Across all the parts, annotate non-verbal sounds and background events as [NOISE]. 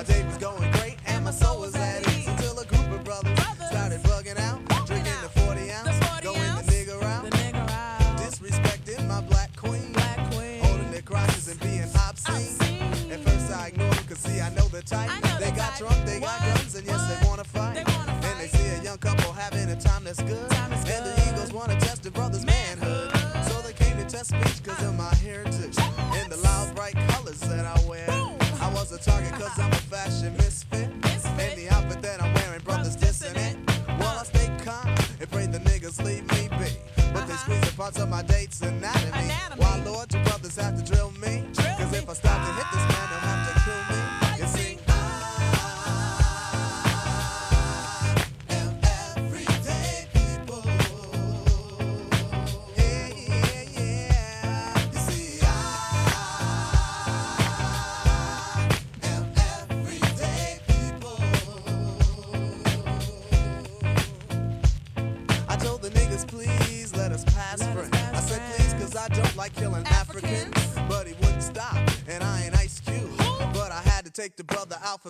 My day was going.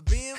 For being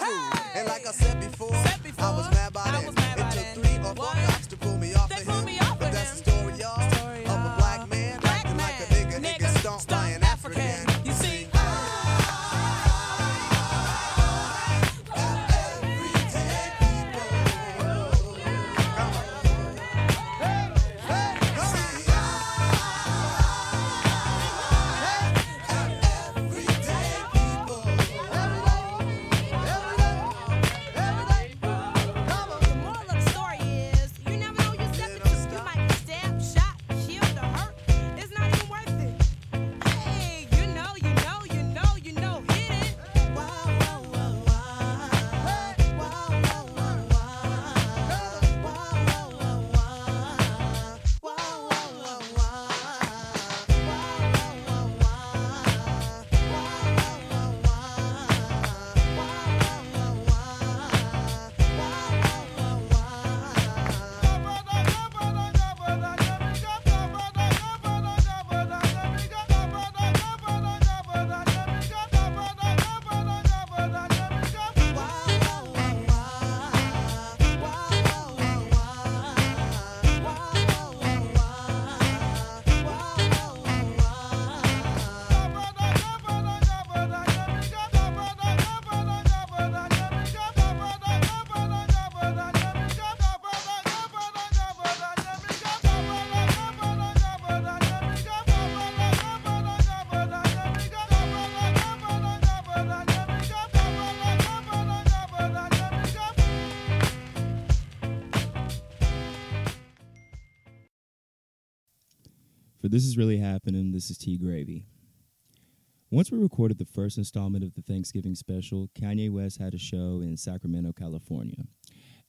This Is Really Happening, this is T Gravy. Once we recorded the first installment of the Thanksgiving special, Kanye West had a show in Sacramento, California.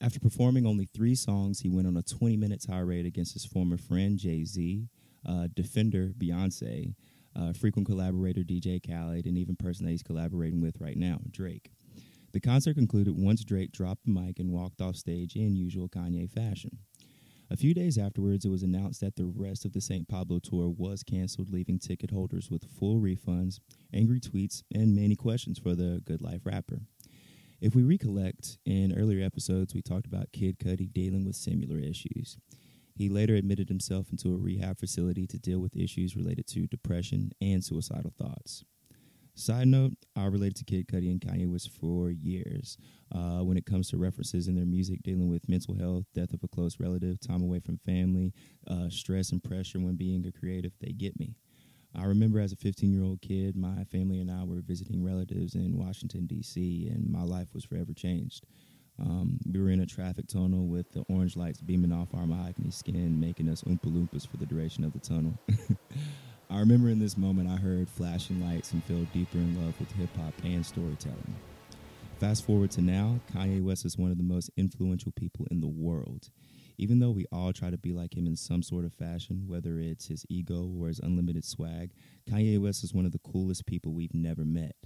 After performing only three songs, he went on a 20 minute tirade against his former friend Jay Z, uh, defender Beyonce, uh, frequent collaborator DJ Khaled, and even person that he's collaborating with right now, Drake. The concert concluded once Drake dropped the mic and walked off stage in usual Kanye fashion. A few days afterwards, it was announced that the rest of the St. Pablo tour was canceled, leaving ticket holders with full refunds, angry tweets, and many questions for the Good Life rapper. If we recollect, in earlier episodes, we talked about Kid Cudi dealing with similar issues. He later admitted himself into a rehab facility to deal with issues related to depression and suicidal thoughts. Side note, I related to Kid Cudi and Kanye West for years. Uh, when it comes to references in their music dealing with mental health, death of a close relative, time away from family, uh, stress and pressure when being a creative, they get me. I remember as a 15 year old kid, my family and I were visiting relatives in Washington, D.C., and my life was forever changed. Um, we were in a traffic tunnel with the orange lights beaming off our mahogany skin, making us Oompa Loompas for the duration of the tunnel. [LAUGHS] I remember in this moment I heard flashing lights and fell deeper in love with hip hop and storytelling. Fast forward to now, Kanye West is one of the most influential people in the world. Even though we all try to be like him in some sort of fashion, whether it's his ego or his unlimited swag, Kanye West is one of the coolest people we've never met.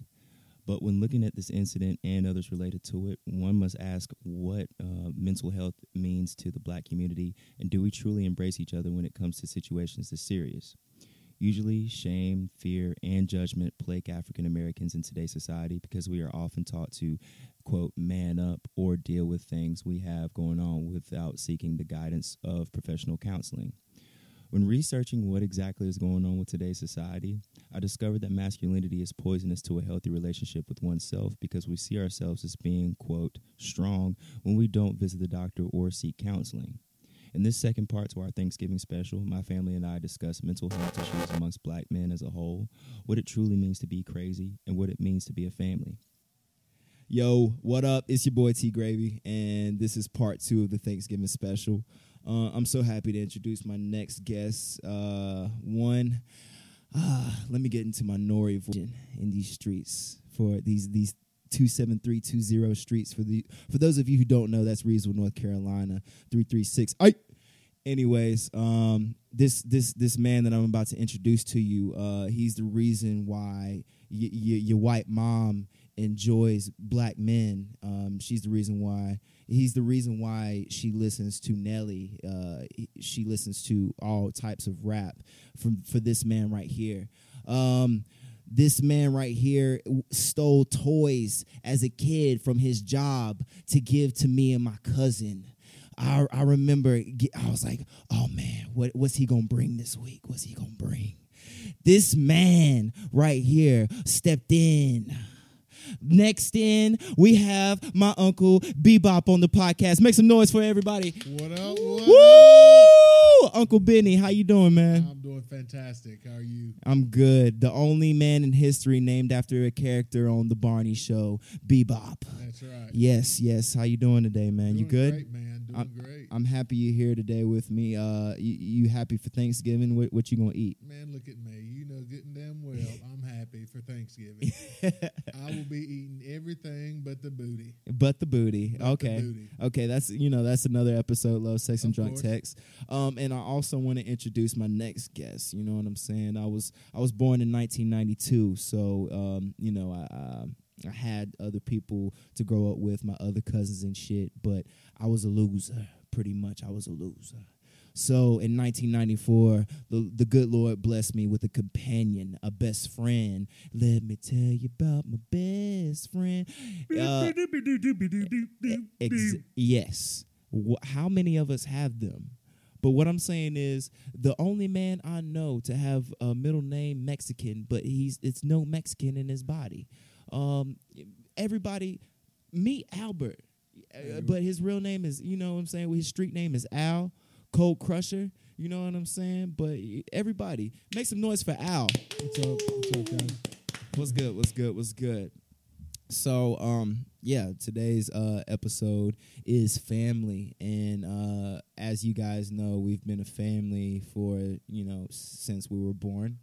But when looking at this incident and others related to it, one must ask what uh, mental health means to the black community and do we truly embrace each other when it comes to situations this serious? Usually, shame, fear, and judgment plague African Americans in today's society because we are often taught to, quote, man up or deal with things we have going on without seeking the guidance of professional counseling. When researching what exactly is going on with today's society, I discovered that masculinity is poisonous to a healthy relationship with oneself because we see ourselves as being, quote, strong when we don't visit the doctor or seek counseling. In this second part to our Thanksgiving special, my family and I discuss mental health issues amongst black men as a whole, what it truly means to be crazy, and what it means to be a family. Yo, what up? It's your boy T Gravy, and this is part two of the Thanksgiving special. Uh, I'm so happy to introduce my next guest. Uh, one, ah, let me get into my Nori voice in these streets for these these two seven three two zero streets for the for those of you who don't know, that's Reidsville, North Carolina, three three six. I. Anyways, um, this this this man that I'm about to introduce to you, uh, he's the reason why y- y- your white mom enjoys black men. Um, she's the reason why he's the reason why she listens to Nelly. Uh, she listens to all types of rap from for this man right here. Um, this man right here stole toys as a kid from his job to give to me and my cousin. I, I remember I was like, oh man, what, what's he gonna bring this week? What's he gonna bring? This man right here stepped in. Next in, we have my uncle Bebop on the podcast. Make some noise for everybody. What up? What Woo! Uncle Benny, how you doing, man? I'm doing fantastic. How are you? I'm good. The only man in history named after a character on the Barney show, Bebop. That's right. Yes, yes. How you doing today, man? you good? Great, man. I'm- great. I'm happy you're here today with me. Uh, you, you happy for Thanksgiving? What, what you gonna eat? man, look at me. You know good and damn well [LAUGHS] I'm happy for Thanksgiving. [LAUGHS] I will be eating everything but the booty. But the booty. But the okay. booty. Okay, that's you know that's another episode, love, sex, and Of drunk course. text. Um, and I also want to introduce my next guest. You know what I'm saying? I was I was born in 1992, so um, you know I. I I had other people to grow up with, my other cousins and shit, but I was a loser. Pretty much, I was a loser. So in 1994, the, the good Lord blessed me with a companion, a best friend. Let me tell you about my best friend. Uh, Ex- yes. How many of us have them? But what I'm saying is, the only man I know to have a middle name Mexican, but he's it's no Mexican in his body. Um, everybody, meet Albert, uh, but his real name is you know what I'm saying. His street name is Al Cold Crusher. You know what I'm saying? But everybody, make some noise for Al. What's up? What's up, guys? What's good? What's good? What's good? So, um, yeah, today's uh episode is family, and uh, as you guys know, we've been a family for you know since we were born,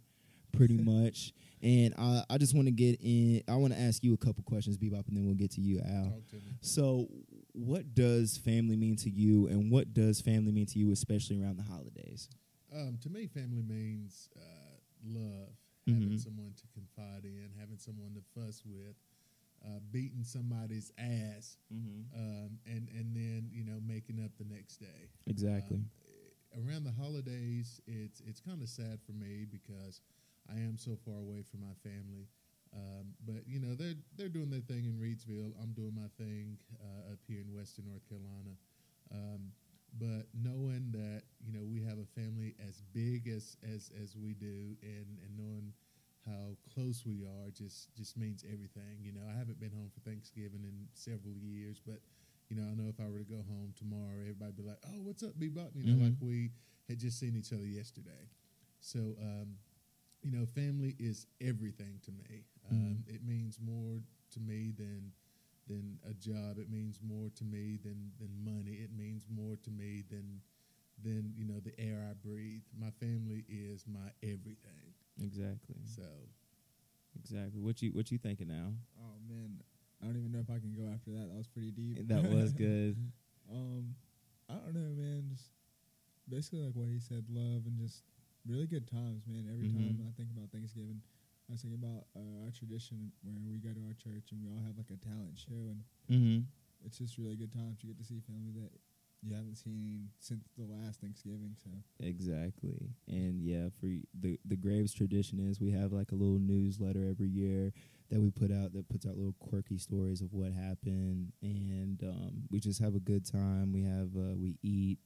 pretty [LAUGHS] much. And I, I just want to get in. I want to ask you a couple questions, Bebop, and then we'll get to you, Al. To. So, what does family mean to you, and what does family mean to you, especially around the holidays? Um, to me, family means uh, love, having Mhm. someone to confide in, having someone to fuss with, uh, beating somebody's ass, Mm-hmm. um, and and then you know making up the next day. Exactly. Um, around the holidays, it's it's kind of sad for me because I am so far away from my family. Um, but you know they're they're doing their thing in Reidsville. I'm doing my thing uh, up here in Western North Carolina. Um, but knowing that you know we have a family as big as as as we do, and and knowing how close we are just just means everything. You know, I haven't been home for Thanksgiving in several years, but you know, I know if I were to go home tomorrow, everybody'd be like, "Oh, what's up, Bebop?" You know, Mhm. like we had just seen each other yesterday. So, um, you know, family is everything to me. Um, it means more to me than than a job. It means more to me than than money. It means more to me than than you know the air I breathe. My family is my everything. Exactly. So, Exactly. What you what you thinking now? Oh man, I don't even know if I can go after that. That was pretty deep. That was [LAUGHS] good. um, I don't know, man. Just basically like what he said, love and just really good times, man. Every Mhm. time I think about Thanksgiving, I was thinking about uh, our tradition where we go to our church and we all have like a talent show, and Mm-hmm. it's just really good times. You get to see family that you haven't seen since the last Thanksgiving. So Exactly. And yeah, for the the Graves tradition is we have like a little newsletter every year that we put out that puts out little quirky stories of what happened, and um, we just have a good time. We have uh, we eat,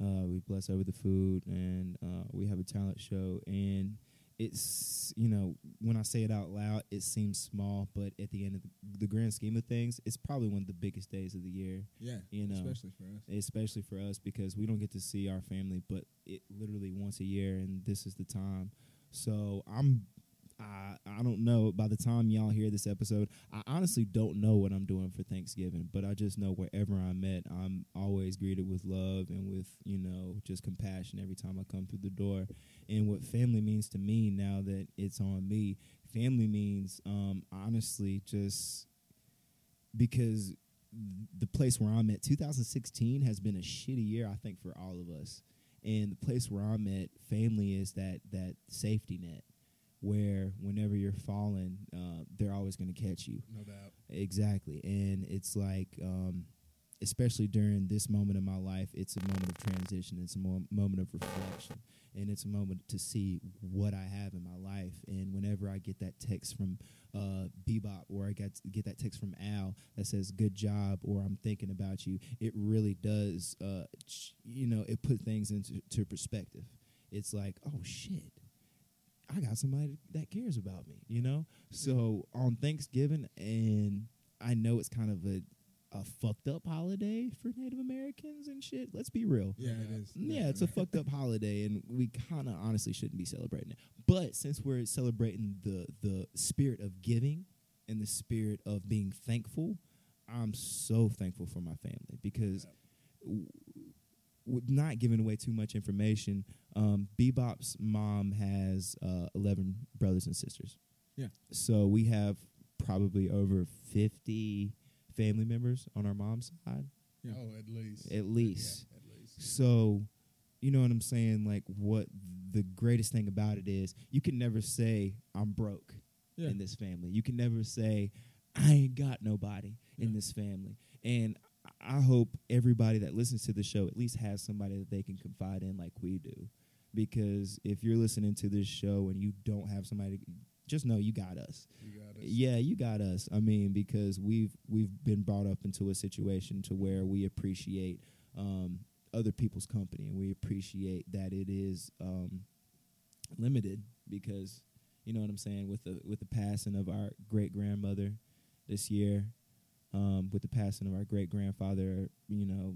uh, we bless over the food, and uh, we have a talent show. And it's you know when I say it out loud, it seems small, but at the end of the, the grand scheme of things, it's probably one of the biggest days of the year yeah, You know. especially for us. especially for us because we don't get to see our family but it literally once a year and this is the time so i'm I I don't know. By the time y'all hear this episode, I honestly don't know what I'm doing for Thanksgiving, but I just know wherever I'm at, I'm always greeted with love and with you know just compassion every time I come through the door. And what family means to me now that it's on me, family means um, honestly just because the place where I'm at, 2016 has been a shitty year, I think, for all of us. And the place where I'm at, family is that that safety net where whenever you're falling, uh, they're always going to catch you. No doubt. Exactly. And it's like, um, especially during this moment in my life, it's a moment of transition. It's a mo- moment of reflection. And it's a moment to see what I have in my life. And whenever I get that text from uh, Bebop or I get, get that text from Al that says, good job, or I'm thinking about you, it really does, uh, ch- you know, it put things into to perspective. It's like, oh shit, I got somebody that cares about me, you know? So on Thanksgiving, and I know it's kind of a, a fucked up holiday for Native Americans and shit. Let's be real. Yeah, it is. Yeah, it's a fucked up holiday, and we kind of honestly shouldn't be celebrating it. But since we're celebrating the the spirit of giving and the spirit of being thankful, I'm so thankful for my family because w- not giving away too much information, um, Bebop's mom has uh, 11 brothers and sisters. Yeah. So we have probably over 50 family members on our mom's side. Yeah. Oh, at least. At least. Yeah, at least. So, you know what I'm saying? Like, what the greatest thing about it is, you can never say, I'm broke Yeah. in this family. You can never say, I ain't got nobody in this family. And I hope everybody that listens to the show at least has somebody that they can confide in like we do. Because if you're listening to this show and you don't have somebody, just know you got us. You got us. Yeah, you got us. I mean, because we've we've been brought up into a situation to where we appreciate um, other people's company, and we appreciate that it is um, limited. Because you know what I'm saying with the with the passing of our great grandmother this year, um, with the passing of our great grandfather, you know,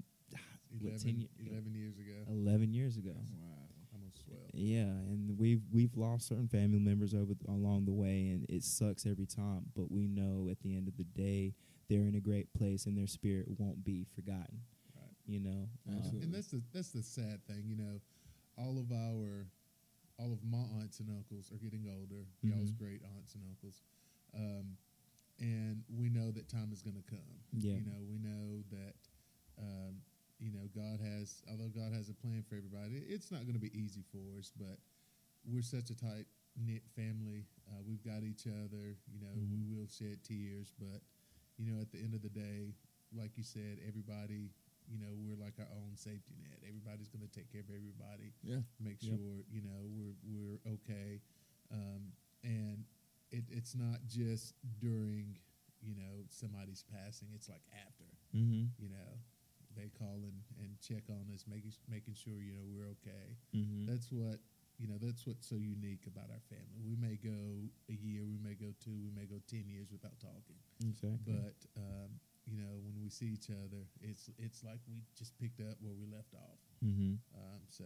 what, 11, 10 ye- 11 years ago. eleven years ago. Wow. Almost 12. Yeah, and we've we've lost certain family members over along the way, and it sucks every time. But we know at the end of the day, they're in a great place, and their spirit won't be forgotten. Right. You know, Uh, Absolutely. And that's the that's the sad thing, you know. All of our, all of my aunts and uncles are getting older. Y'all's Mhm. great aunts and uncles, um, and we know that time is going to come. Yeah. You know, we know that, um, you know, God has. Although God has a plan for everybody, it's not going to be easy for us. But we're such a tight knit family. Uh, we've got each other. You know, Mhm. we will shed tears, but you know, at the end of the day, like you said, everybody you know, we're like our own safety net. Everybody's going to take care of everybody, Yeah. make Yep. sure you know we're we're okay, um, and it, it's not just during you know somebody's passing. It's like after mm-hmm, you know they call and, and check on us, making making sure you know we're okay. mm-hmm. That's what you know. That's what's so unique about our family. We may go a year, we may go two, we may go ten years without talking, exactly. but um, you know when we see each other, it's it's like we just picked up where we left off. mm-hmm. Um, so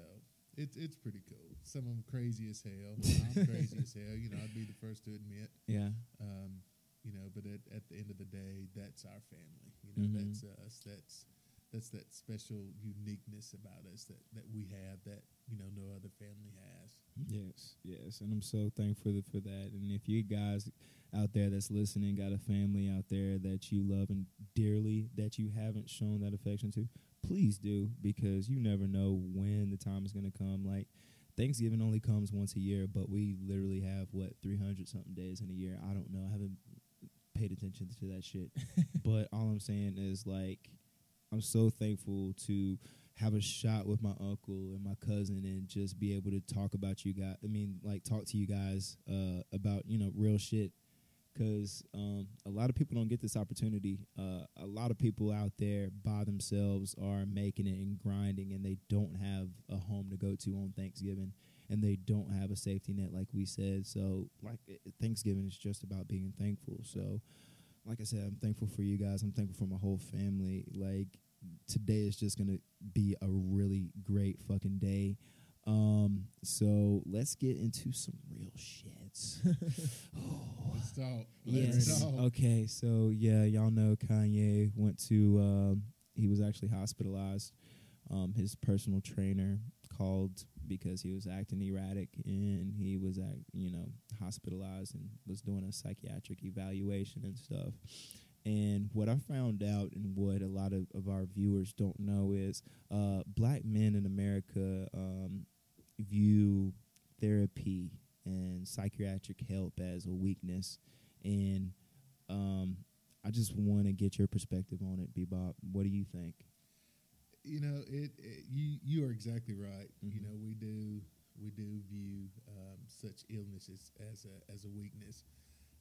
it's it's pretty cool. Some of them crazy as hell. [LAUGHS] I'm crazy as hell. You know, I'd be the first to admit. Yeah, Um, you know, but at, at the end of the day, that's our family. You know, Mhm. that's us. That's that's that special uniqueness about us that, that we have that you know no other family has. yes, yes, and I'm so thankful for that. And if you guys out there that's listening got a family out there that you love and dearly that you haven't shown that affection to, please do because you never know when the time is going to come. Like Thanksgiving only comes once a year, but we literally have what 300 something days in a year. I don't know. I haven't paid attention to that shit. [LAUGHS] but all I'm saying is like I'm so thankful to have a shot with my uncle and my cousin and just be able to talk about you guys. I mean, like talk to you guys uh, about you know real shit because um, a lot of people don't get this opportunity. Uh, a lot of people out there by themselves are making it and grinding, and they don't have a home to go to on Thanksgiving, and they don't have a safety net, like we said. So, like Thanksgiving is just about being thankful. So, like I said, I'm thankful for you guys. I'm thankful for my whole family. Like today is just gonna be a really great fucking day. Um, so let's get into some real shits. [LAUGHS] Let's talk. Let's yes. talk. Okay. So yeah, y'all know Kanye went to. Um, he was actually hospitalized. Um, his personal trainer called because he was acting erratic and he was at you know hospitalized and was doing a psychiatric evaluation and stuff. And what I found out, and what a lot of, of our viewers don't know, is uh, black men in America um, view therapy and psychiatric help as a weakness. And um, I just want to get your perspective on it, Bebop. What do you think? you know it, it you you are exactly right you Mhm. know we do we do view um, such illnesses as a as a weakness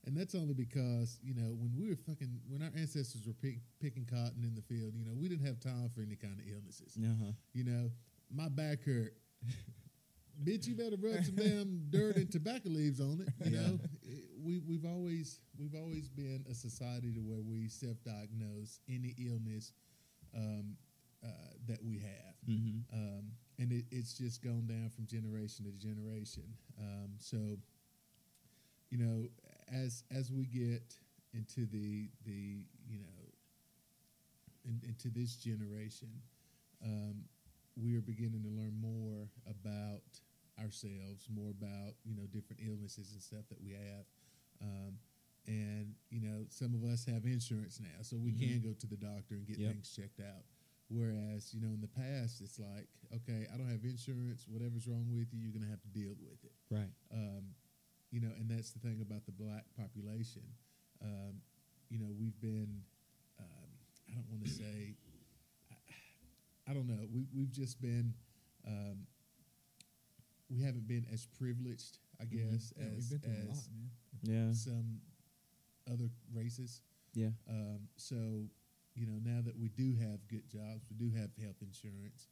and that's only because you know when we were fucking when our ancestors were pick, picking cotton in the field you know we didn't have time for any kind of illnesses Uh-huh. you know my back hurt [LAUGHS] bitch you better rub some damn dirt and tobacco leaves on it you know It- we we've always we've always been a society to where we self-diagnose any illness um, uh, that we have Mm-hmm. um, and it, it's just gone down from generation to generation. Um, so, you know, as as we get into the the you know in, into this generation, um, we are beginning to learn more about ourselves, more about you know different illnesses and stuff that we have. Um, and you know, some of us have insurance now, so we Mhm. can go to the doctor and get Yep. things checked out. Whereas, you know, in the past, it's like, okay, I don't have insurance. Whatever's wrong with you, you're going to have to deal with it. Right. Um, you know, and that's the thing about the black population. Um, you know, we've been, um, I don't want to say, I, I don't know, we, we've just been, um, we haven't been as privileged, I Mhm. guess, Yeah, as, we've been through a as lot, man. Yeah. some other races. Yeah. Um, so, you know, now that we do have good jobs, we do have health insurance.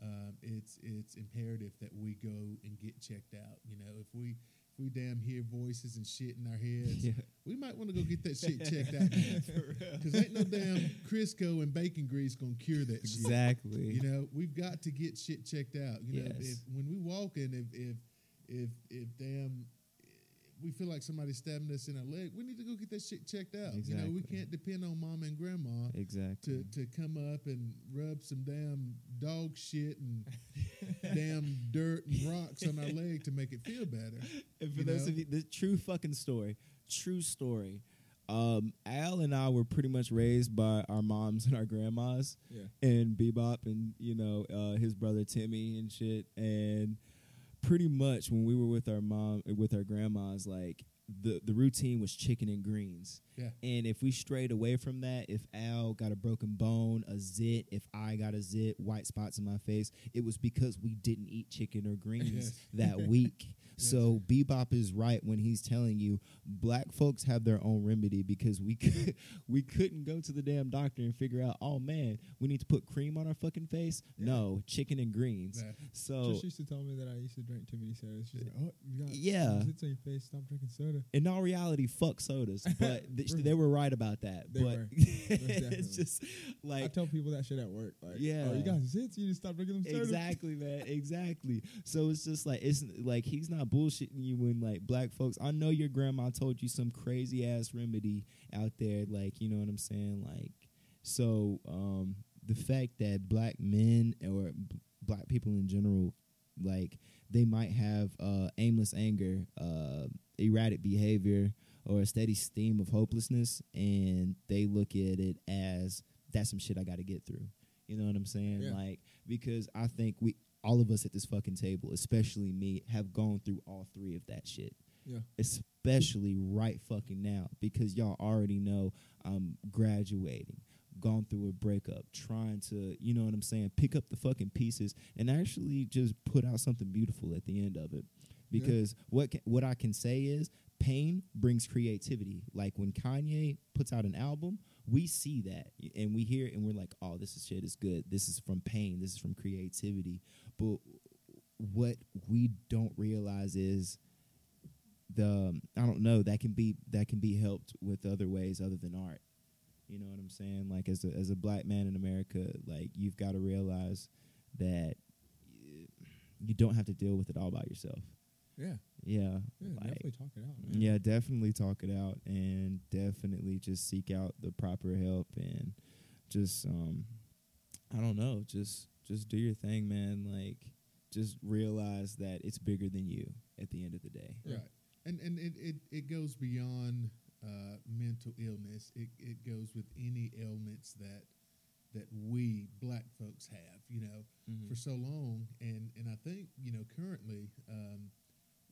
Um, it's it's imperative that we go and get checked out. You know, if we if we damn hear voices and shit in our heads, Yeah. we might want to go get that shit checked out. Because [LAUGHS] ain't no damn Crisco and bacon grease gonna cure that shit. Exactly. You know, we've got to get shit checked out. You know, if, when we walk in, if if if if damn we feel like somebody's stabbing us in our leg, we need to go get that shit checked out. You know, we can't depend on mom and grandma exactly. to to come up and rub some damn dog shit and [LAUGHS] damn dirt and rocks on our leg to make it feel better. And for you those know? of you, the true fucking story, true story. Um, Al and I were pretty much raised by our moms and our grandmas, Yeah. and Bebop and you know uh, his brother Timmy and shit. And pretty much when we were with our mom, with our grandmas, like the the routine was chicken and greens. Yeah. And if we strayed away from that, if Al got a broken bone, a zit, if I got a zit, white spots in my face, it was because we didn't eat chicken or greens [LAUGHS] that [LAUGHS] week. So Bebop is right when he's telling you black folks have their own remedy because we [LAUGHS] could, we couldn't go to the damn doctor and figure out, oh man, we need to put cream on our fucking face. No, chicken and greens. Yeah. So She used to tell me that I used to drink too many sodas. She's like, "Oh, you got Yeah. some zits on your face. Stop drinking soda." In all reality, fuck sodas. [LAUGHS] But th- they were right about that. They but [LAUGHS] it's just I tell people that shit at work. Like, Yeah. oh, you got zits. You need to stop drinking them sodas. exactly, man. Exactly. So it's just like it's like he's not bullshitting you when like black folks. I know your grandma told you some crazy ass remedy out there. Like you know what I'm saying. Like so, um, the fact that black men or b- black people in general, like they might have uh, aimless anger, uh, erratic behavior, or a steady steam of hopelessness, and they look at it as that's some shit I got to get through. You know what I'm saying? Yeah. Like because I think we all of us at this fucking table, especially me, have gone through all three of that shit. Yeah. Especially right fucking now because y'all already know I'm graduating, gone through a breakup, trying to, you know what I'm saying, pick up the fucking pieces and actually just put out something beautiful at the end of it. Yeah. Because what ca what I can say is pain brings creativity. Like when Kanye puts out an album, we see that and we hear it and we're like, oh, this is shit is good. This is from pain. This is from creativity. But what we don't realize is the I don't know that can be that can be helped with other ways other than art. You know what I'm saying? Like as a as a black man in America, like you've got to realize that y- you you don't have to deal with it all by yourself. Yeah, Yeah, yeah, like- definitely talk it out. Man. yeah, definitely talk it out and definitely just seek out the proper help and just um I don't know, just just do your thing, man. Like just realize that it's bigger than you at the end of the day. Right. And and it, it, it goes beyond uh, mental illness. It it goes with any ailments that that we black folks have, you know, Mm-hmm. for so long. And and I think, you know, currently um,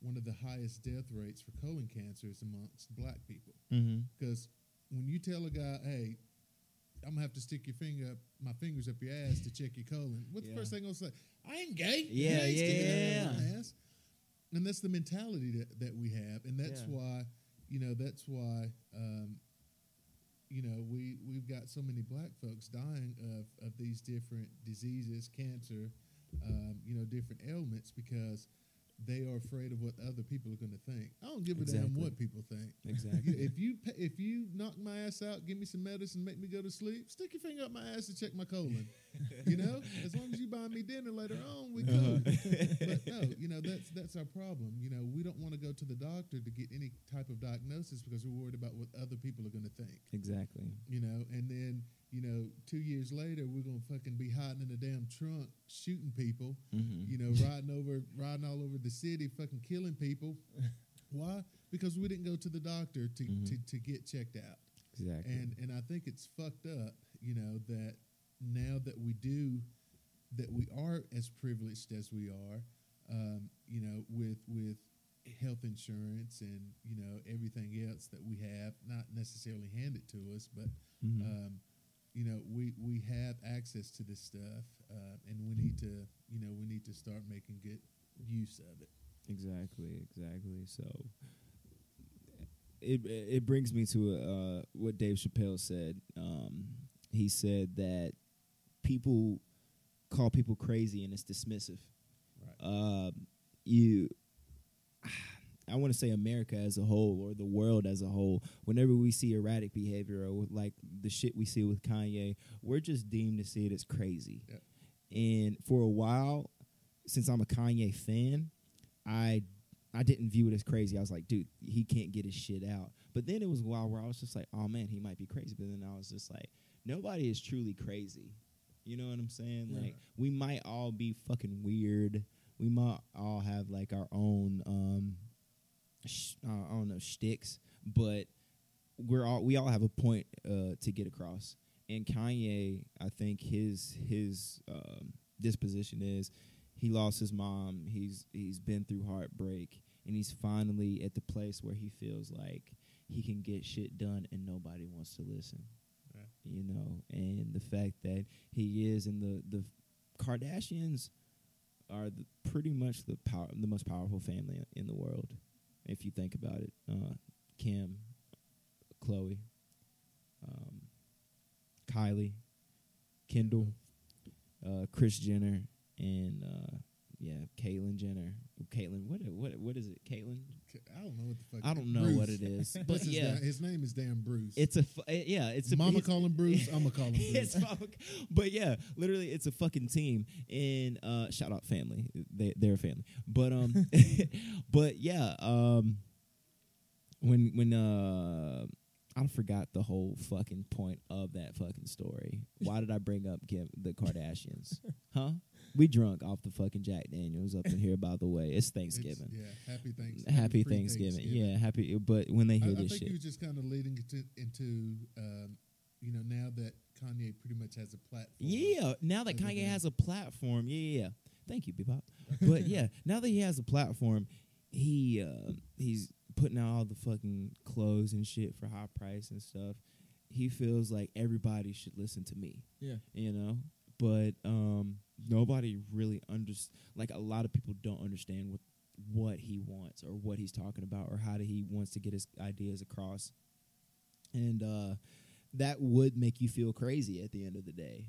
one of the highest death rates for colon cancer is amongst black people. Mm-hmm. Because when you tell a guy, hey, I'm gonna have to stick your finger up, my fingers up your ass to check your colon. What's Yeah. the first thing gonna say? I ain't gay. Yeah, yeah, yeah, up my yeah. ass. And that's the mentality that, that we have, and that's Yeah. why, you know, that's why, um, you know, we we've got so many black folks dying of of these different diseases, cancer, um, you know, different ailments because they are afraid of what other people are going to think. I don't give a damn what people think. [LAUGHS] Exactly. If you if you knock my ass out, give me some medicine, make me go to sleep, stick your finger up my ass to check my colon. [LAUGHS] you know, as long as you buy me dinner later on, we uh-huh. cool. [LAUGHS] but no, you know that's that's our problem. You know, we don't want to go to the doctor to get any type of diagnosis because we're worried about what other people are going to think. exactly. You know, and then you know, two years later, we're gonna fucking be hiding in a damn trunk, shooting people. Mm-hmm. You know, riding over, riding all over the city, fucking killing people. [LAUGHS] Why? Because we didn't go to the doctor to, Mhm. to, to get checked out. Exactly. And and I think it's fucked up, you know, that now that we do, that we are as privileged as we are, um, you know, with with health insurance and you know everything else that we have, not necessarily handed to us, but Mhm. um, you know, we we have access to this stuff, uh, and we need to, you know, we need to start making good use of it. Exactly, exactly. So it it brings me to uh, what Dave Chappelle said. Um, he said that people call people crazy and it's dismissive. Right. Um, you, I want to say America as a whole or the world as a whole. Whenever we see erratic behavior or like the shit we see with Kanye, we're just deemed to see it as crazy. Yep. And for a while, since I'm a Kanye fan, I I didn't view it as crazy. I was like, dude, he can't get his shit out. But then it was a while where I was just like, oh man, he might be crazy. But then I was just like, nobody is truly crazy. You know what I'm saying? Yeah. Like we might all be fucking weird. We might all have like our own um sh- uh, I don't know shticks, but we're all we all have a point uh, to get across. And Kanye, I think his his um, disposition is he lost his mom. He's he's been through heartbreak, and he's finally at the place where he feels like he can get shit done, and nobody wants to listen. Right. You know, and the fact that he is, and the the Kardashians are the, pretty much the power, the most powerful family in the world, if you think about it. Uh, Kim, Khloe, um, Kylie, Kendall, uh, Kris Jenner, and uh, yeah, Caitlyn Jenner. Caitlyn, what what what is it? Caitlyn? I don't know what the fuck. I don't know Bruce. what it is, but What's [LAUGHS] his, yeah, his name is damn Bruce. it's a fu- eh, yeah, it's a Mama call him Bruce. I'ma call him [LAUGHS] Bruce. it's mama- but yeah, literally, it's a fucking team. And uh, shout out family, they they're a family. But um, [LAUGHS] but yeah, um, when when uh, I forgot the whole fucking point of that fucking story. Why did I bring up Kim, the Kardashians? huh? We drunk off the fucking Jack Daniels up in here. By the way, it's It's- Thanksgiving. yeah, happy Thanksgiving. Happy Free Thanksgiving. Yeah, happy. But when they hear I this think shit, he was just kind of leading into, into um, you know, now that Kanye pretty much has a platform. Yeah, now that Kanye has a platform, yeah, yeah, yeah. Thank you, Bebop. [LAUGHS] but yeah, now that he has a platform, he uh, he's putting out all the fucking clothes and shit for high price and stuff. He feels like everybody should listen to me, Yeah. you know. But um, nobody really understands. Like a lot of people don't understand what what he wants or what he's talking about or how he wants to get his ideas across. And uh, that would make you feel crazy at the end of the day.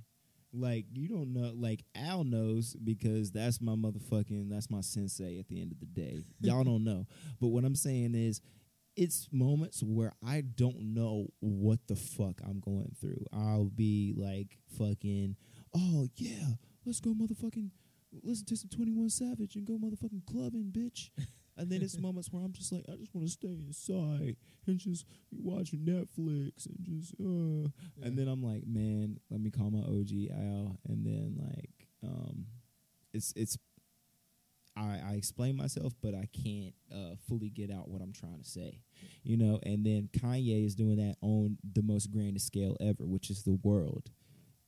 Like you don't know, like Al knows because that's my motherfucking that's my sensei at the end of the day. [LAUGHS] Y'all don't know, but what I'm saying is, it's moments where I don't know what the fuck I'm going through. I'll be like fucking, oh yeah, let's go motherfucking listen to some Twenty One Savage and go motherfucking clubbing, bitch. [LAUGHS] and then it's moments where I'm just like, I just want to stay inside and just watch Netflix and just, uh. Yeah. And then I'm like, man, let me call my OG Al, and then like, um, it's it's. I, I explain myself, but I can't uh, fully get out what I'm trying to say, you know. And then Kanye is doing that on the most grandest scale ever, which is the world.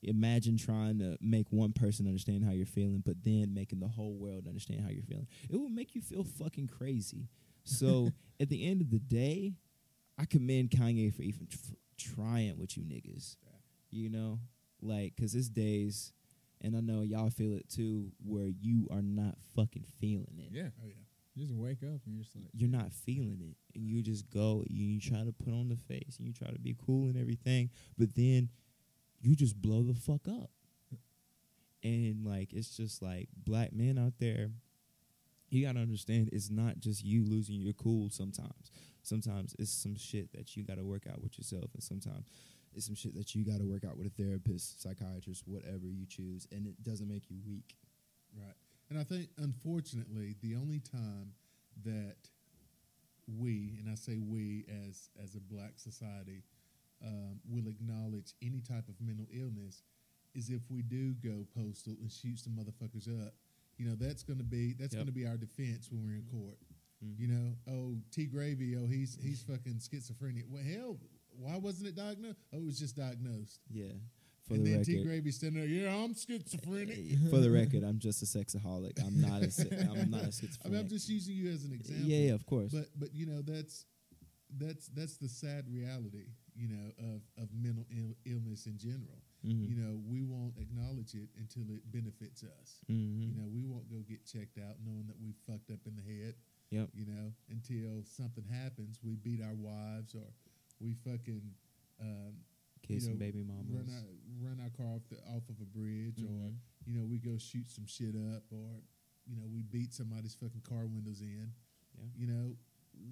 Imagine trying to make one person understand how you're feeling, but then making the whole world understand how you're feeling. It will make you feel fucking crazy. So [LAUGHS] at the end of the day, I commend Kanye for even tr- trying with you niggas. You know, like, cause it's days, and I know y'all feel it too, where you are not fucking feeling it. Yeah. Oh yeah. You just wake up and you're just like, You're not feeling it, and you just go. You, you try to put on the face, and you try to be cool and everything, but then you just blow the fuck up. And like, it's just like black men out there. You gotta understand, it's not just you losing your cool. Sometimes, sometimes it's some shit that you gotta work out with yourself, and sometimes it's some shit that you gotta work out with a therapist, psychiatrist, whatever you choose, and it doesn't make you weak. Right. And I think, unfortunately, the only time that we, and I say we as as a black society, um, will acknowledge any type of mental illness is if we do go postal and shoot some motherfuckers up. You know, that's going to be that's Yep. going to be our defense when we're in court. Mhm. You know, oh T Gravy, oh he's he's fucking schizophrenic. Well, hell, why wasn't it diagnosed? Oh, it was just diagnosed. Yeah. For and the then record, T Gravy standing there, yeah, I'm schizophrenic. [LAUGHS] For the record, I'm just a sexaholic. I'm not a. I'm not a [LAUGHS] I schizophrenic. mean, I'm just using you as an example. yeah, yeah, of course. But but you know that's that's that's the sad reality, you know, of of mental Ill- illness in general. Mhm. You know, we won't acknowledge it until it benefits us. Mhm. You know, we won't go get checked out knowing that we fucked up in the head. Yep. You know, until something happens, we beat our wives or we fucking um, Kids you know, baby mamas. run our run our car off the, off of a bridge, or Mhm. you know, we go shoot some shit up, or you know, we beat somebody's fucking car windows in. Yeah. You know,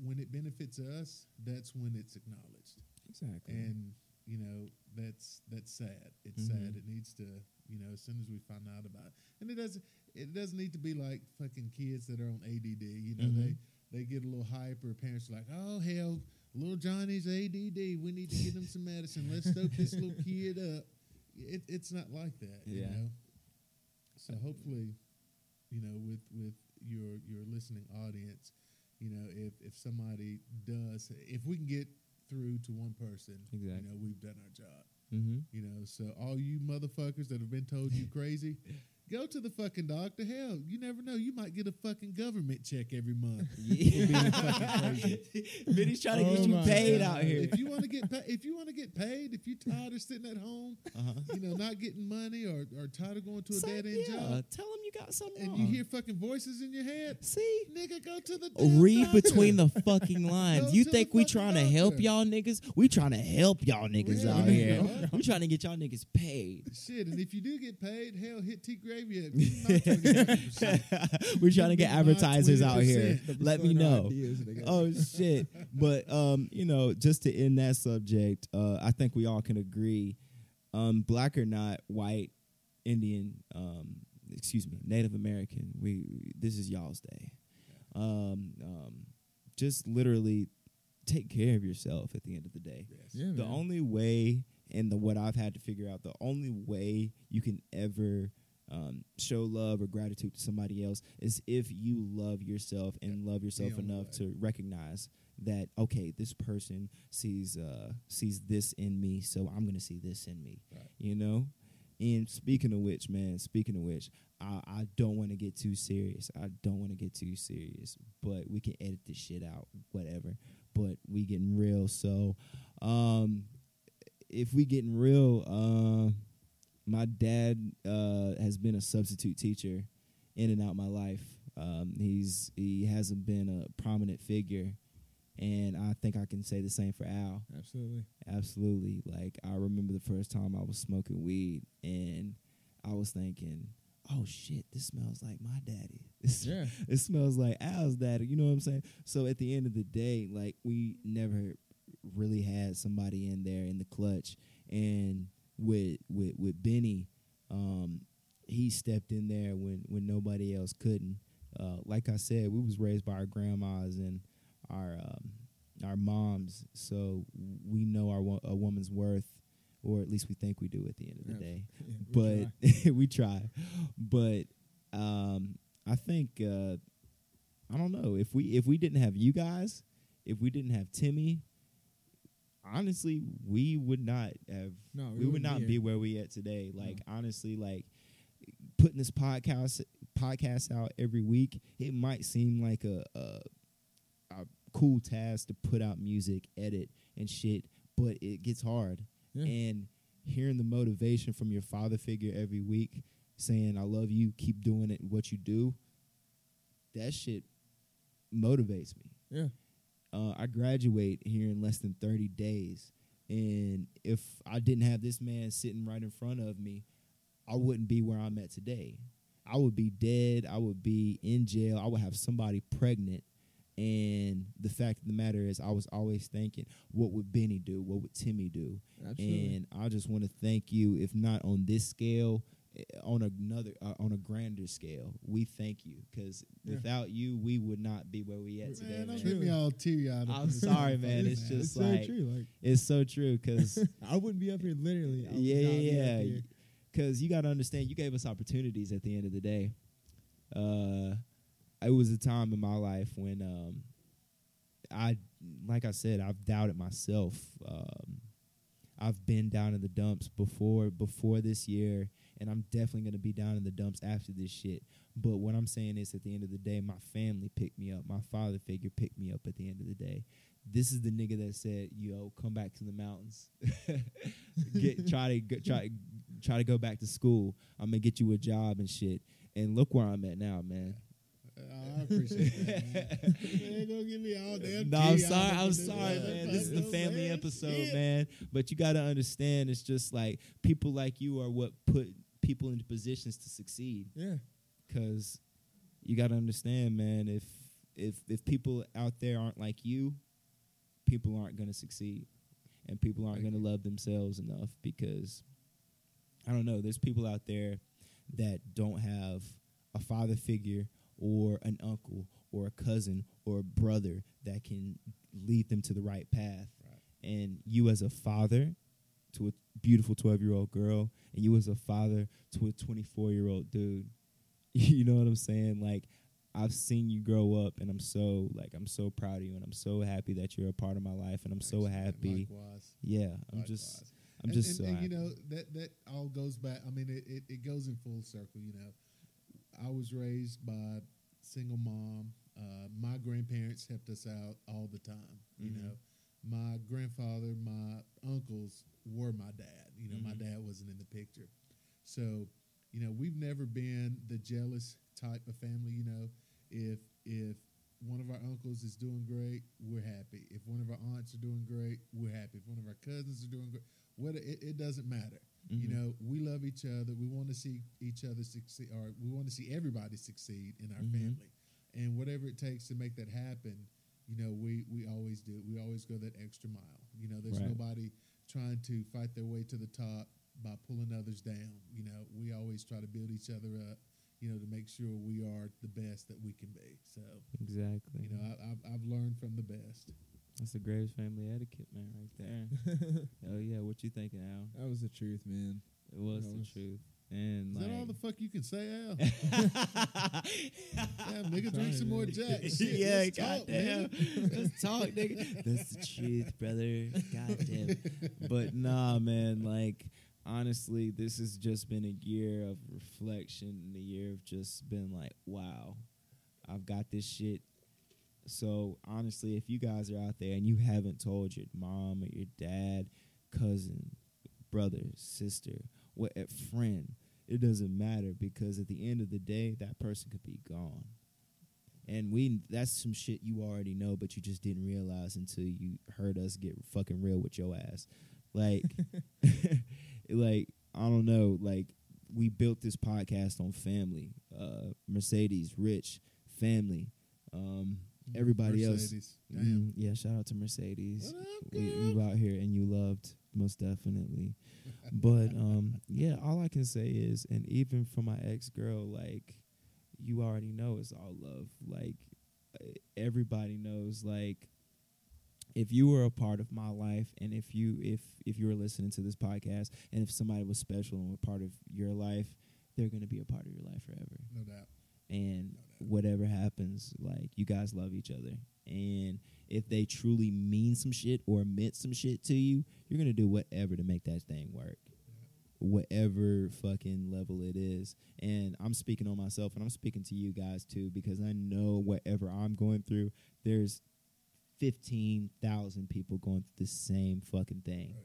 when it benefits us, that's when it's acknowledged, Exactly. and you know, that's that's sad. It's Mhm. sad. It needs to, you know, as soon as we find out about it, and it doesn't. It doesn't need to be like fucking kids that are on ADD. You know, Mhm. they they get a little hyper. parents are like, oh hell, little Johnny's ADD. We need to get him some medicine. Let's stoke this [LAUGHS] little kid up. It, it's not like that. You Yeah. know? So hopefully, you know, with with your your listening audience, you know, if if somebody does, if we can get through to one person, exactly. you know, we've done our job. mm-hmm. You know, so all you motherfuckers that have been told you crazy, [LAUGHS] go to the fucking doctor. Hell, you never know. You might get a fucking government check every month. Yeah. being. Vinny's [LAUGHS] trying to Oh get you paid God. out here. If you want to get paid, if you want to get paid, if you're tired of sitting at home, uh-huh. you know, not getting money or, or tired of going to a So, dead end yeah, job, Tell him you got something and wrong. you hear fucking voices in your head, See? nigga, go to the damn Read doctor. between the fucking lines. Go you think we fucking trying to help y'all niggas? We trying to help y'all niggas Yeah, out here. know. we trying to get y'all niggas paid. Shit, and if you do get paid, hell, hit T Gravy up. Give me my 20%. we trying to get Give me my advertisers out here. Let me know. ideas and they got- oh shit but um you know just to end that subject uh i think we all can agree um black or not white indian um excuse me native american we this is y'all's day um um just literally take care of yourself at the end of the day yeah, the man. only way and the what I've had to figure out the only way you can ever um, show love or gratitude to somebody else is if you love yourself and love yourself enough to recognize that okay this person sees uh, sees this in me so I'm gonna see this in me Right. you know? And speaking of which man speaking of which I, I don't want to get too serious. I don't want to get too serious but we can edit this shit out whatever. But we getting real so um if we getting real, uh, my dad uh, has been a substitute teacher in and out my life. Um, he's he hasn't been a prominent figure, and I think I can say the same for Al. Absolutely. Absolutely. Like I remember the first time I was smoking weed, and I was thinking, "Oh shit, this smells like my daddy." [LAUGHS] This, Yeah. it smells like Al's daddy. You know what I'm saying? So at the end of the day, like we never really had somebody in there in the clutch, and with with with Benny, um, he stepped in there when when nobody else couldn't. Uh, like I said, we was raised by our grandmas and our um, our moms, so we know our wo- a woman's worth, or at least we think we do at the end of the Yeah. day. [LAUGHS] Yeah, we try. but [LAUGHS] we try. But um, I think uh, I don't know if we if we didn't have you guys, if we didn't have Timmy, honestly, we would not have. No, we, would wouldn't not here. be where we at today. Like honestly, like putting this podcast podcast out every week, it might seem like a, a a cool task to put out music, edit, and shit, but it gets hard. Yeah. And hearing the motivation from your father figure every week, saying "I love you, keep doing it, what you do," that shit motivates me Yeah. Uh, I graduate here in less than 30 days. And if I didn't have this man sitting right in front of me, I wouldn't be where I'm at today. I would be dead. I would be in jail. I would have somebody pregnant. And the fact of the matter is, I was always thinking, what would Benny do? What would Timmy do? Absolutely. And I just want to thank you, if not on this scale, on another, uh, on a grander scale. We thank you because Yeah. without you, we would not be where we at today. Don't man. get me all teary eyed. I'm sorry, man. It's [LAUGHS] it's just so like true. Like it's so true because [LAUGHS] I wouldn't be up here literally. Yeah, up yeah, because you got to understand, you gave us opportunities at the end of the day. Uh, it was a time in my life when um, I, like I said, I've doubted myself. Um, I've been down in the dumps before before this year, and I'm definitely gonna be down in the dumps after this shit. But what I'm saying is, at the end of the day, my family picked me up. My father figure picked me up. At the end of the day, this is the nigga that said, "Yo, come back to the mountains. [LAUGHS] get try to go, try try to go back to school. I'm gonna get you a job and shit." And look where I'm at now, man. I appreciate that. Man. [LAUGHS] don't give me all damn No, I'm sorry. I'm sorry, man. This is the family episode, man. But you got to understand, it's just like people like you are what put people into positions to succeed. Yeah. Because you got to understand, man. If if if people out there aren't like you, people aren't going to succeed, and people aren't to love themselves enough. Because I don't know. There's people out there that don't have a father figure or an uncle or a cousin or a brother that can lead them to the right path. And you as a father to a beautiful 12 year old girl, and you as a father to a 24 year old dude, [LAUGHS] you know what I'm saying? Like, I've seen you grow up, and I'm so like I'm so proud of you, and I'm so happy that you're a part of my life, and I'm so Thanks, happy. Likewise. Yeah, I'm just I'm and, just and, so and, happy. you know that that all goes back. I mean, it, it, it goes in full circle. You know, I was raised by single mom. Uh, my grandparents helped us out all the time. You Mhm. know, my grandfather, my uncles were my dad. You know, my Mhm. dad wasn't in the picture, so you know we've never been the jealous type of family. You know, if if one of our uncles is doing great, we're happy. If one of our aunts are doing great, we're happy. If one of our cousins are doing great, what it, it doesn't matter. You Mhm. know, we love each other. We want to see each other succeed, or we want to see everybody succeed in our Mhm. family. And whatever it takes to make that happen, you know, we we always do. We always go that extra mile. You know, there's Right. nobody trying to fight their way to the top by pulling others down. You know, we always try to build each other up. You know, to make sure we are the best that we can be. So, exactly. you know, I, I've I've learned from the best. That's the greatest family etiquette, man, right there. [LAUGHS] oh yeah, what you thinking, Al? That was the truth, man. It was That the was- truth. And Is like, that all the fuck you can say, Al? [LAUGHS] Damn, nigga, drink some more Jack. Shit, [LAUGHS] yeah, let's talk, goddamn. nigga. Let's talk, nigga. That's the truth, brother. Goddamn. But nah, man. Like, honestly, this has just been a year of reflection and a year of just been like, wow, I've got this shit. So honestly, if you guys are out there and you haven't told your mom or your dad, cousin, brother, sister, what a friend, it doesn't matter because at the end of the day, that person could be gone. And we that's some shit you already know, but you just didn't realize until you heard us get fucking real with your ass. Like [LAUGHS] [LAUGHS] like, I don't know, like we built this podcast on family. Uh Mercedes, Rich, family. Um everybody else. Mercedes. Damn. Mm, yeah, shout out to Mercedes. Up, you out here and you loved most definitely. but um, yeah, all I can say is, and even for my ex girl, like you already know, it's all love. Like everybody knows, like if you were a part of my life, and if you if if you were listening to this podcast, and if somebody was special and were part of your life, they're gonna be a part of your life forever No doubt. and No doubt. Whatever happens, like you guys love each other. And if they truly mean some shit or meant some shit to you, you're gonna do whatever to make that thing work. Whatever fucking level it is. And I'm speaking on myself and I'm speaking to you guys too, because I know whatever I'm going through, there's fifteen thousand people going through the same fucking thing Oh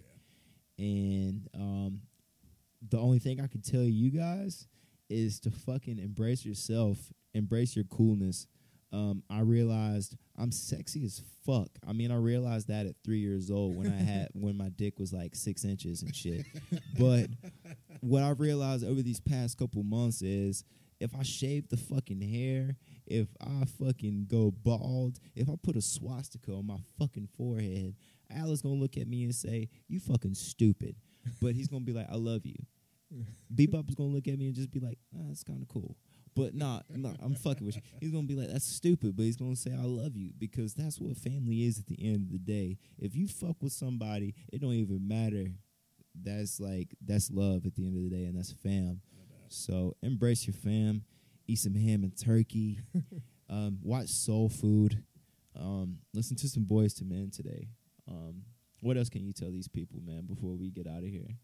yeah. and um, the only thing I can tell you guys is to fucking embrace yourself, embrace your coolness. Um, I realized I'm sexy as fuck. I mean, I realized that at three years old when I had [LAUGHS] when my dick was like six inches and shit. But what I've realized over these past couple months is if I shave the fucking hair, if I fucking go bald, if I put a swastika on my fucking forehead, Al is gonna look at me and say, "You fucking stupid," but he's gonna be like, "I love you." Bebop is gonna look at me and just be like, "Ah, "That's kind of cool," but nah, nah, I'm fucking with you. He's gonna be like, "That's stupid," but he's gonna say, "I love you," because that's what family is at the end of the day. If you fuck with somebody, it don't even matter. That's like that's love at the end of the day, and that's fam. So embrace your fam, eat some ham and turkey, [LAUGHS] um, watch soul food, um, listen to some Boyz II Men today. Um, what else can you tell these people, man, before we get out of here?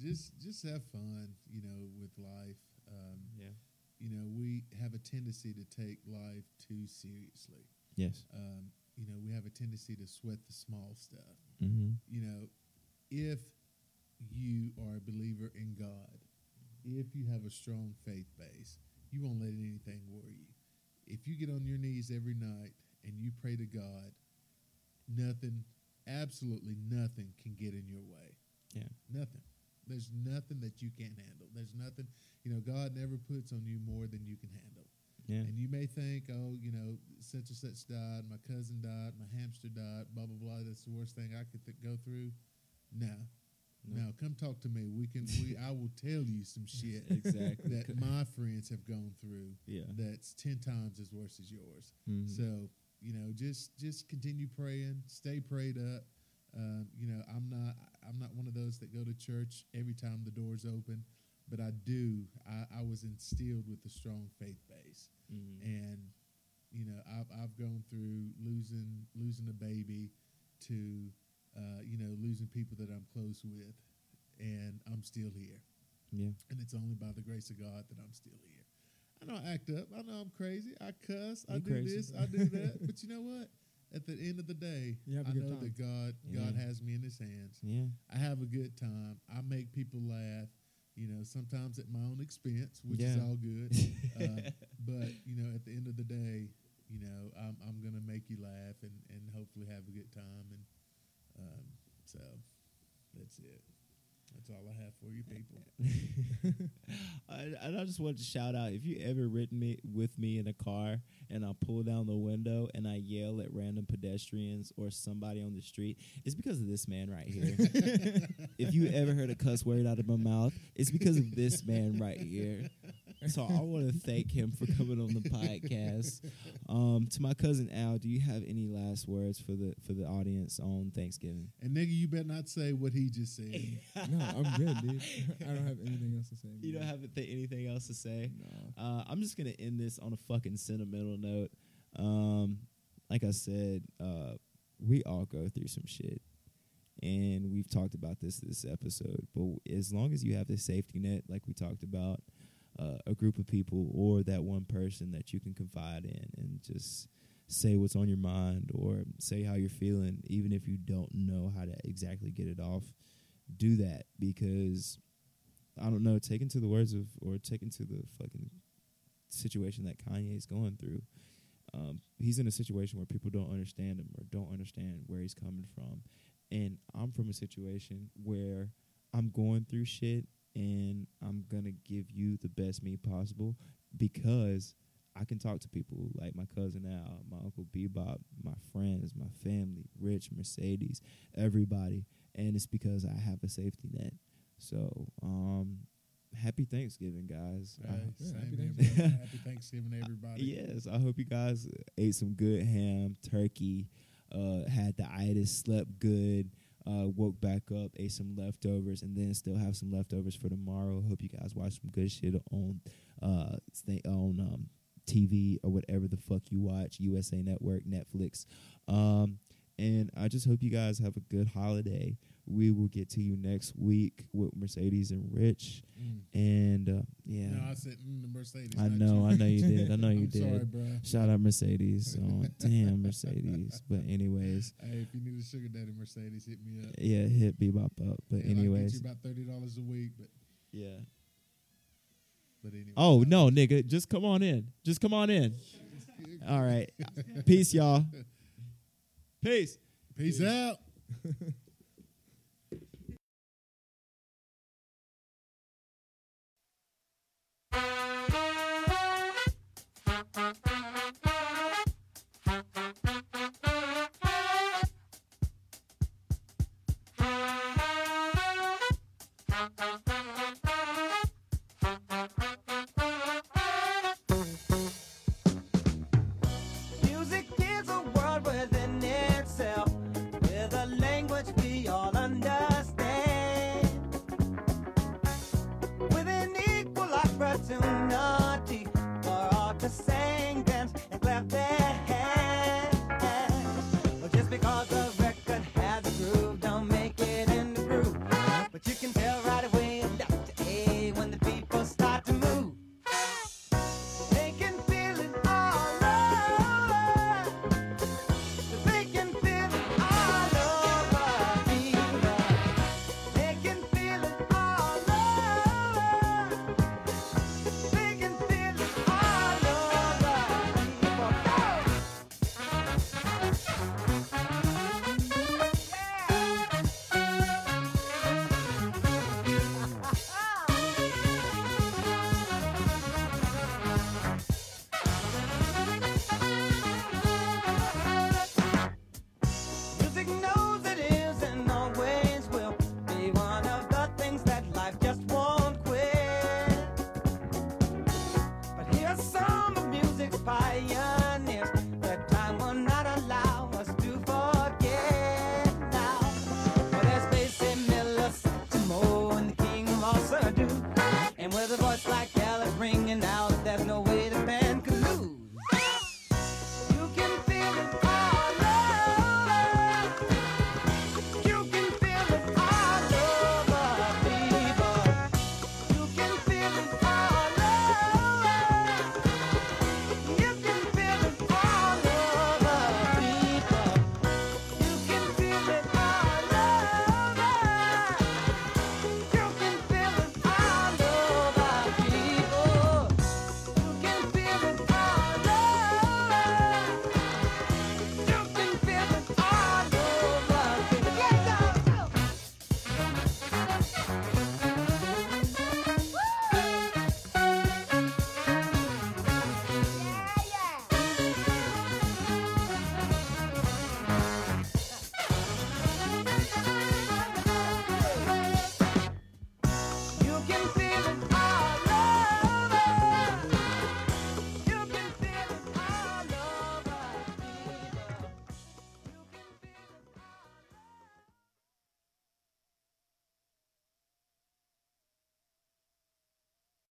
Just just have fun, you know, with life. Um, Yeah. you know, we have a tendency to take life too seriously. Yes. Um, you know, we have a tendency to sweat the small stuff. Mm-hmm. You know, if you are a believer in God, if you have a strong faith base, you won't let anything worry you. If you get on your knees every night and you pray to God, nothing, absolutely nothing can get in your way. Yeah. Nothing. There's nothing that you can't handle. There's nothing, you know, God never puts on you more than you can handle. Yeah. And you may think, oh, you know, such and such died, my cousin died, my hamster died, blah blah blah. That's the worst thing I could th- go through. No, No. no, come talk to me. We can. We I will tell you some [LAUGHS] shit Exactly. that my friends have gone through. Yeah. That's ten times as worse as yours. Mhm. So you know, just just continue praying, stay prayed up. Um, you know, I'm not I'm not one of those that go to church every time the doors open, but I do. I, I was instilled with a strong faith base Mhm. and you know I've I've gone through losing losing a baby to uh, you know losing people that I'm close with, and I'm still here, yeah. and it's only by the grace of God that I'm still here. I know I act up. I know I'm crazy. I cuss. I do crazy. this. I do that. [LAUGHS] but you know what? At the end of the day, You have a I know time. that God God has me in His hands. Yeah. I have a good time. I make people laugh. You know, sometimes at my own expense, which is all good. [LAUGHS] uh, but you know, at the end of the day, you know, I'm I'm gonna make you laugh and and hopefully have a good time. And um, so that's it. That's all I have for you people. [LAUGHS] I, and I just wanted to shout out if you ever ridden me with me in a car and I pull down the window and I yell at random pedestrians or somebody on the street, it's because of this man right here. [LAUGHS] if you ever heard a cuss word out of my mouth, it's because of this man right here. So I want to thank him for coming on the podcast. Um, to my cousin Al, do you have any last words for the for the audience on Thanksgiving? And nigga, you better not say what he just said. [LAUGHS] no, I'm good, dude. I don't have anything else to say. You don't have th- anything else to say? No. Uh, I'm just gonna end this on a fucking sentimental note. Um, like I said, uh, we all go through some shit, and we've talked about this this episode. But as long as you have this safety net, like we talked about, uh, a group of people or that one person that you can confide in and just say what's on your mind or say how you're feeling, even if you don't know how to exactly get it off. Do that because I don't know, taken to the words of or taken to the fucking situation that Kanye's going through. Um, he's in a situation where people don't understand him or don't understand where he's coming from. And I'm from a situation where I'm going through shit and I'm gonna give you the best me possible because I can talk to people like my cousin Al, my uncle Bebop, my friends, my family, Rich, Mercedes, everybody, and it's because I have a safety net. So, um, happy Thanksgiving, guys. I- Right, yeah, same happy Thanksgiving. [LAUGHS] Happy Thanksgiving, everybody. Yes, I hope you guys ate some good ham, turkey, uh, had the itis, slept good, uh, woke back up, ate some leftovers, and then still have some leftovers for tomorrow. Hope you guys watch some good shit on uh stay on um TV or whatever the fuck you watch, USA Network, Netflix. Um, and I just hope you guys have a good holiday. We will get to you next week with Mercedes and Rich. Mm. And uh, yeah. No, I said mm, Mercedes. I know. I know you did. I know [LAUGHS] you did. Sorry, bro. Shout out Mercedes. Oh, [LAUGHS] damn Mercedes. But anyways, Hey, if you need a sugar daddy Mercedes, hit me up. yeah, hit Bebop up. But And I'll get anyways, you about thirty dollars a week, but yeah. but anyway. Oh no, nigga, just come on in. Just come on in. All right. [LAUGHS] Peace, y'all. Peace. Peace out. Thank you.